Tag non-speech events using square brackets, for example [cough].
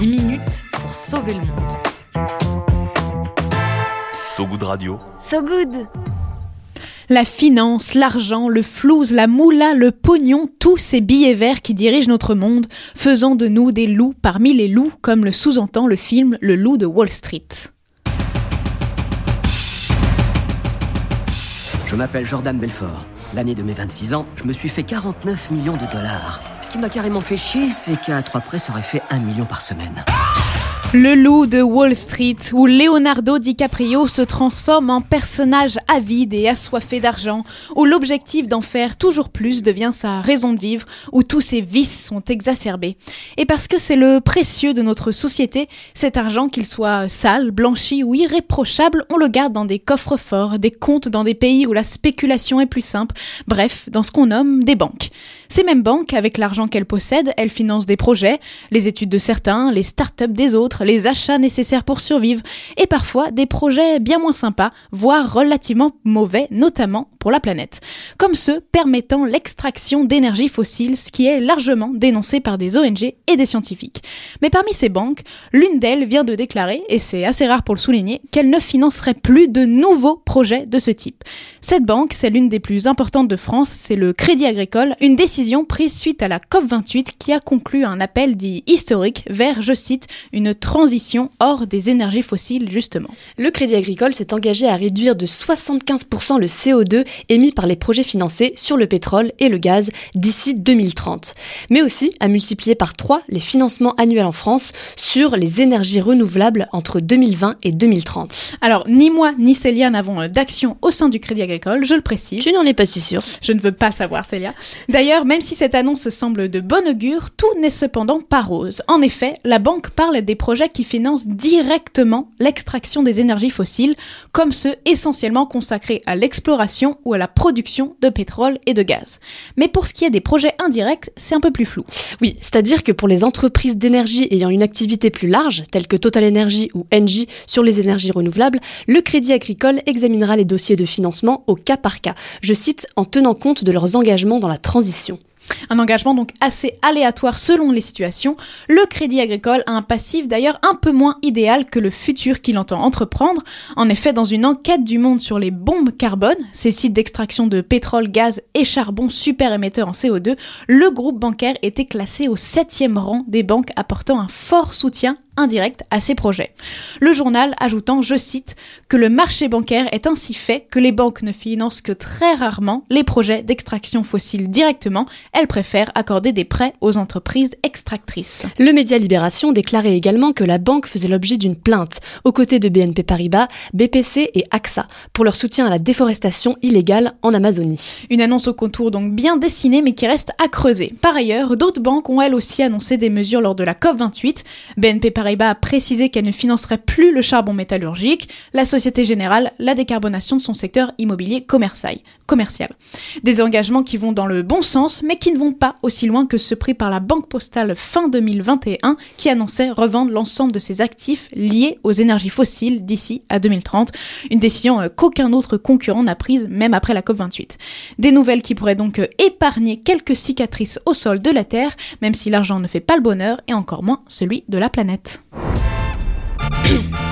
10 minutes pour sauver le monde. So Good Radio. So good La finance, l'argent, le flouze, la moula, le pognon, tous ces billets verts qui dirigent notre monde, faisant de nous des loups parmi les loups, comme le sous-entend le film Le loup de Wall Street. Je m'appelle Jordan Belfort. L'année de mes 26 ans, je me suis fait 49 millions de dollars. Ce qui m'a carrément fait chier, c'est qu'à trois près, ça aurait fait un million par semaine. Le loup de Wall Street, où Leonardo DiCaprio se transforme en personnage avide et assoiffé d'argent, où l'objectif d'en faire toujours plus devient sa raison de vivre, où tous ses vices sont exacerbés. Et parce que c'est le précieux de notre société, cet argent, qu'il soit sale, blanchi ou irréprochable, on le garde dans des coffres forts, des comptes dans des pays où la spéculation est plus simple, bref, dans ce qu'on nomme des banques. Ces mêmes banques, avec l'argent qu'elles possèdent, elles financent des projets, les études de certains, les start-up des autres, les achats nécessaires pour survivre, et parfois des projets bien moins sympas, voire relativement mauvais, notamment pour la planète, comme ceux permettant l'extraction d'énergie fossile, ce qui est largement dénoncé par des ONG et des scientifiques. Mais parmi ces banques, l'une d'elles vient de déclarer, et c'est assez rare pour le souligner, qu'elle ne financerait plus de nouveaux projets de ce type. Cette banque, c'est l'une des plus importantes de France, c'est le Crédit Agricole, une décision prise suite à la COP28 qui a conclu un appel dit historique vers, je cite, une transition hors des énergies fossiles justement. Le Crédit Agricole s'est engagé à réduire de 75% le CO2 émis par les projets financés sur le pétrole et le gaz d'ici 2030, mais aussi à multiplier par 3 les financements annuels en France sur les énergies renouvelables entre 2020 et 2030. Alors, ni moi ni Célia n'avons d'action au sein du Crédit Agricole, je le précise. Tu n'en es pas si sûr. Je ne veux pas savoir, Célia. D'ailleurs, même si cette annonce semble de bon augure, tout n'est cependant pas rose. En effet, la banque parle des projets qui financent directement l'extraction des énergies fossiles, comme ceux essentiellement consacrés à l'exploration ou à la production de pétrole et de gaz. Mais pour ce qui est des projets indirects, c'est un peu plus flou. Oui, c'est-à-dire que pour les entreprises d'énergie ayant une activité plus large, telles que Total Energy ou Engie sur les énergies renouvelables, le Crédit Agricole examinera les dossiers de financement au cas par cas. Je cite, en tenant compte de leurs engagements dans la transition. Un engagement donc assez aléatoire selon les situations. Le Crédit Agricole a un passif d'ailleurs un peu moins idéal que le futur qu'il entend entreprendre. En effet, dans une enquête du Monde sur les bombes carbone, ces sites d'extraction de pétrole, gaz et charbon super émetteurs en CO2, le groupe bancaire était classé au septième rang des banques apportant un fort soutien indirect à ces projets. Le journal ajoutant, je cite, que le marché bancaire est ainsi fait que les banques ne financent que très rarement les projets d'extraction fossile directement, elles préfèrent accorder des prêts aux entreprises extractrices. Le média Libération déclarait également que la banque faisait l'objet d'une plainte aux côtés de BNP Paribas, BPC et AXA pour leur soutien à la déforestation illégale en Amazonie. Une annonce au contour donc bien dessinée mais qui reste à creuser. Par ailleurs, d'autres banques ont elles aussi annoncé des mesures lors de la COP28. BNP Paribas a précisé qu'elle ne financerait plus le charbon métallurgique, la Société Générale la décarbonation de son secteur immobilier commercial. Des engagements qui vont dans le bon sens, mais qui ne vont pas aussi loin que ce pris par la Banque Postale fin 2021, qui annonçait revendre l'ensemble de ses actifs liés aux énergies fossiles d'ici à 2030, une décision euh, qu'aucun autre concurrent n'a prise même après la COP28. Des nouvelles qui pourraient donc euh, épargner quelques cicatrices au sol de la Terre, même si l'argent ne fait pas le bonheur, et encore moins celui de la planète. Nytt. [clears throat] [clears throat]